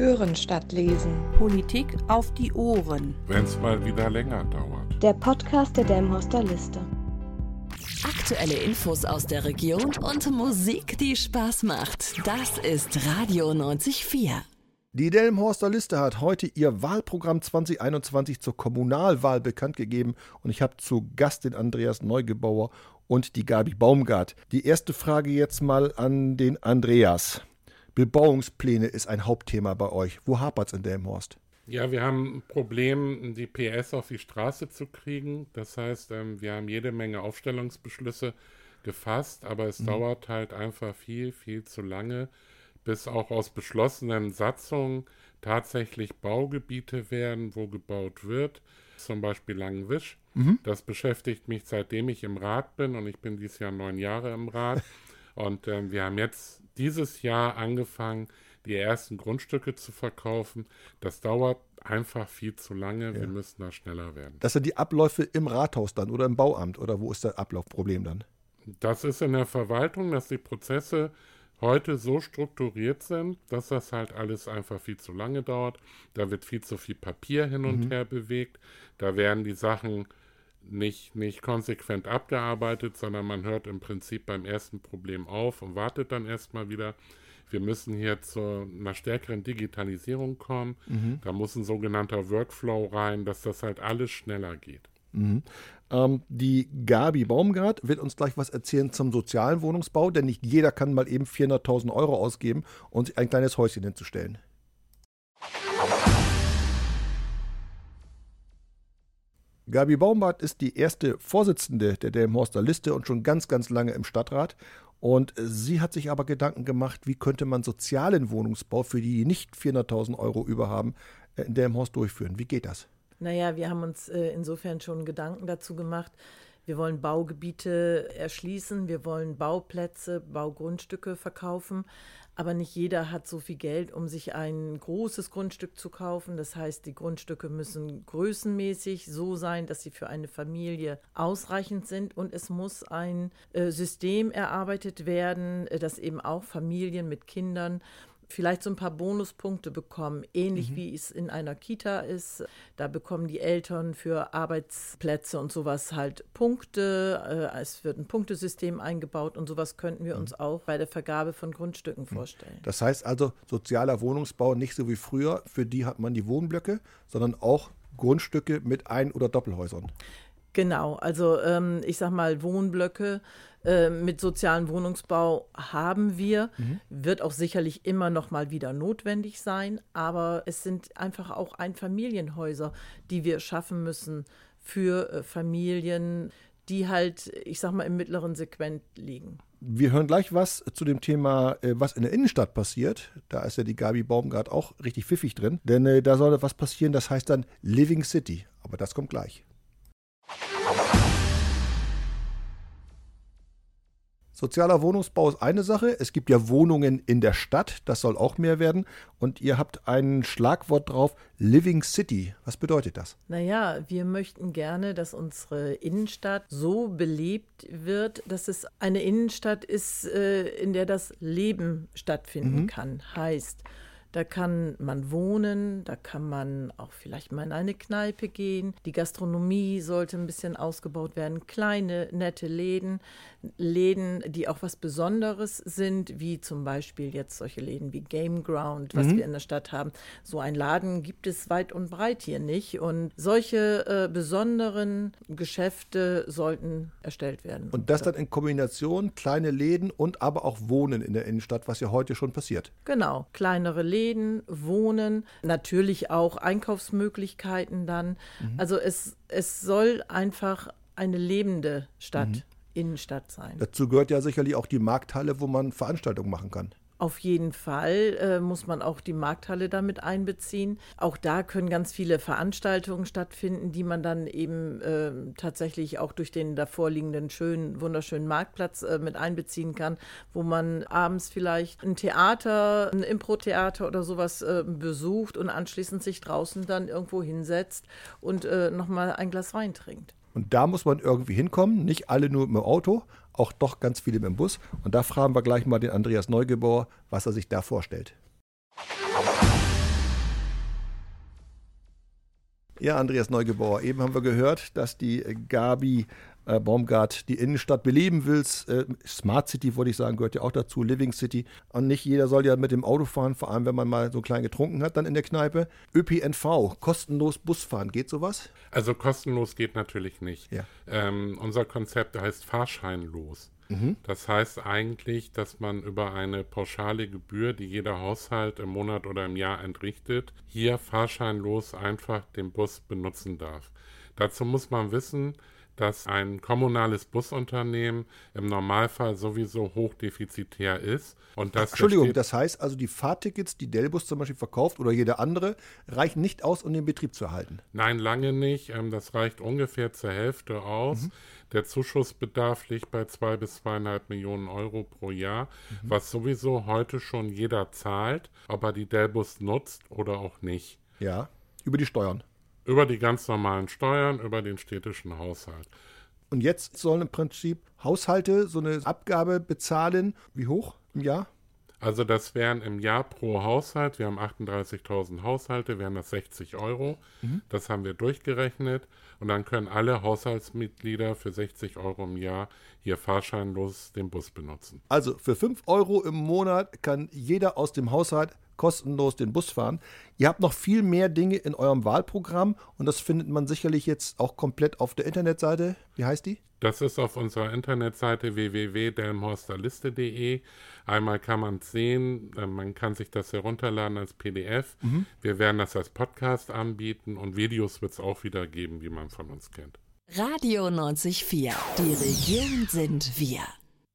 Hören statt lesen. Politik auf die Ohren. Wenn es mal wieder länger dauert. Der Podcast der Delmhorster Liste. Aktuelle Infos aus der Region und Musik, die Spaß macht. Das ist Radio 94. Die Delmhorster Liste hat heute ihr Wahlprogramm 2021 zur Kommunalwahl bekannt gegeben und ich habe zu Gast den Andreas Neugebauer und die Gabi Baumgart. Die erste Frage jetzt mal an den Andreas. Bebauungspläne ist ein Hauptthema bei euch. Wo hapert es in Delmhorst? Ja, wir haben ein Problem, die PS auf die Straße zu kriegen. Das heißt, ähm, wir haben jede Menge Aufstellungsbeschlüsse gefasst, aber es mhm. dauert halt einfach viel, viel zu lange, bis auch aus beschlossenen Satzungen tatsächlich Baugebiete werden, wo gebaut wird. Zum Beispiel Langenwisch. Mhm. Das beschäftigt mich seitdem ich im Rat bin und ich bin dieses Jahr neun Jahre im Rat. und ähm, wir haben jetzt dieses Jahr angefangen, die ersten Grundstücke zu verkaufen. Das dauert einfach viel zu lange. Ja. Wir müssen da schneller werden. Das sind die Abläufe im Rathaus dann oder im Bauamt oder wo ist das Ablaufproblem dann? Das ist in der Verwaltung, dass die Prozesse heute so strukturiert sind, dass das halt alles einfach viel zu lange dauert. Da wird viel zu viel Papier hin und mhm. her bewegt. Da werden die Sachen nicht, nicht konsequent abgearbeitet, sondern man hört im Prinzip beim ersten Problem auf und wartet dann erstmal wieder. Wir müssen hier zu einer stärkeren Digitalisierung kommen. Mhm. Da muss ein sogenannter Workflow rein, dass das halt alles schneller geht. Mhm. Ähm, die Gabi Baumgart wird uns gleich was erzählen zum sozialen Wohnungsbau, denn nicht jeder kann mal eben 400.000 Euro ausgeben und sich ein kleines Häuschen hinzustellen. Gabi Baumbart ist die erste Vorsitzende der Delmhorster Liste und schon ganz, ganz lange im Stadtrat. Und sie hat sich aber Gedanken gemacht, wie könnte man sozialen Wohnungsbau für die, nicht 400.000 Euro überhaben, äh, in Delmhorst durchführen. Wie geht das? Naja, wir haben uns äh, insofern schon Gedanken dazu gemacht. Wir wollen Baugebiete erschließen, wir wollen Bauplätze, Baugrundstücke verkaufen. Aber nicht jeder hat so viel Geld, um sich ein großes Grundstück zu kaufen. Das heißt, die Grundstücke müssen größenmäßig so sein, dass sie für eine Familie ausreichend sind. Und es muss ein äh, System erarbeitet werden, äh, das eben auch Familien mit Kindern vielleicht so ein paar Bonuspunkte bekommen, ähnlich mhm. wie es in einer Kita ist. Da bekommen die Eltern für Arbeitsplätze und sowas halt Punkte. Äh, es wird ein Punktesystem eingebaut und sowas könnten wir mhm. uns auch bei der Vergabe von Grundstücken mhm. vorstellen. Das heißt also, sozialer Wohnungsbau nicht so wie früher, für die hat man die Wohnblöcke, sondern auch Grundstücke mit Ein- oder Doppelhäusern. Genau, also ähm, ich sag mal Wohnblöcke äh, mit sozialem Wohnungsbau haben wir, mhm. wird auch sicherlich immer noch mal wieder notwendig sein, aber es sind einfach auch Einfamilienhäuser, die wir schaffen müssen für äh, Familien, die halt, ich sag mal, im mittleren Segment liegen. Wir hören gleich was zu dem Thema, äh, was in der Innenstadt passiert. Da ist ja die Gabi Baumgart auch richtig pfiffig drin. Denn äh, da soll was passieren, das heißt dann Living City. Aber das kommt gleich. Sozialer Wohnungsbau ist eine Sache. Es gibt ja Wohnungen in der Stadt, das soll auch mehr werden. Und ihr habt ein Schlagwort drauf, Living City. Was bedeutet das? Naja, wir möchten gerne, dass unsere Innenstadt so belebt wird, dass es eine Innenstadt ist, äh, in der das Leben stattfinden mhm. kann. Heißt, da kann man wohnen, da kann man auch vielleicht mal in eine Kneipe gehen. Die Gastronomie sollte ein bisschen ausgebaut werden. Kleine, nette Läden, Läden, die auch was Besonderes sind, wie zum Beispiel jetzt solche Läden wie Game Ground, was mhm. wir in der Stadt haben. So ein Laden gibt es weit und breit hier nicht. Und solche äh, besonderen Geschäfte sollten erstellt werden. Und das dann in Kombination kleine Läden und aber auch Wohnen in der Innenstadt, was ja heute schon passiert. Genau, kleinere Läden Läden, Wohnen, natürlich auch Einkaufsmöglichkeiten dann. Mhm. Also es, es soll einfach eine lebende Stadt, mhm. Innenstadt sein. Dazu gehört ja sicherlich auch die Markthalle, wo man Veranstaltungen machen kann. Auf jeden Fall äh, muss man auch die Markthalle damit einbeziehen. Auch da können ganz viele Veranstaltungen stattfinden, die man dann eben äh, tatsächlich auch durch den davorliegenden schönen, wunderschönen Marktplatz äh, mit einbeziehen kann, wo man abends vielleicht ein Theater, ein Impro-Theater oder sowas äh, besucht und anschließend sich draußen dann irgendwo hinsetzt und äh, nochmal ein Glas Wein trinkt. Und da muss man irgendwie hinkommen, nicht alle nur mit dem Auto, auch doch ganz viele mit dem Bus. Und da fragen wir gleich mal den Andreas Neugebauer, was er sich da vorstellt. Ja, Andreas Neugebauer, eben haben wir gehört, dass die Gabi äh, Baumgart die Innenstadt beleben willst. Äh, Smart City, wollte ich sagen, gehört ja auch dazu, Living City. Und nicht jeder soll ja mit dem Auto fahren, vor allem wenn man mal so klein getrunken hat dann in der Kneipe. ÖPNV, kostenlos Bus fahren, geht sowas? Also kostenlos geht natürlich nicht. Ja. Ähm, unser Konzept heißt fahrscheinlos. Mhm. Das heißt eigentlich, dass man über eine pauschale Gebühr, die jeder Haushalt im Monat oder im Jahr entrichtet, hier fahrscheinlos einfach den Bus benutzen darf. Dazu muss man wissen, dass ein kommunales Busunternehmen im Normalfall sowieso hochdefizitär ist. Und das Entschuldigung, das heißt also, die Fahrtickets, die Delbus zum Beispiel verkauft oder jeder andere, reichen nicht aus, um den Betrieb zu erhalten? Nein, lange nicht. Ähm, das reicht ungefähr zur Hälfte aus. Mhm. Der Zuschussbedarf liegt bei zwei bis zweieinhalb Millionen Euro pro Jahr, mhm. was sowieso heute schon jeder zahlt, ob er die Delbus nutzt oder auch nicht. Ja, über die Steuern. Über die ganz normalen Steuern, über den städtischen Haushalt. Und jetzt sollen im Prinzip Haushalte so eine Abgabe bezahlen. Wie hoch im Jahr? Also das wären im Jahr pro Haushalt, wir haben 38.000 Haushalte, wären das 60 Euro. Mhm. Das haben wir durchgerechnet. Und dann können alle Haushaltsmitglieder für 60 Euro im Jahr hier fahrscheinlos den Bus benutzen. Also für 5 Euro im Monat kann jeder aus dem Haushalt kostenlos den Bus fahren. Ihr habt noch viel mehr Dinge in eurem Wahlprogramm und das findet man sicherlich jetzt auch komplett auf der Internetseite. Wie heißt die? Das ist auf unserer Internetseite www.delmhorsterliste.de. Einmal kann man es sehen, äh, man kann sich das herunterladen als PDF. Mhm. Wir werden das als Podcast anbieten und Videos wird es auch wieder geben, wie man von uns kennt. Radio 94. Die Region sind wir.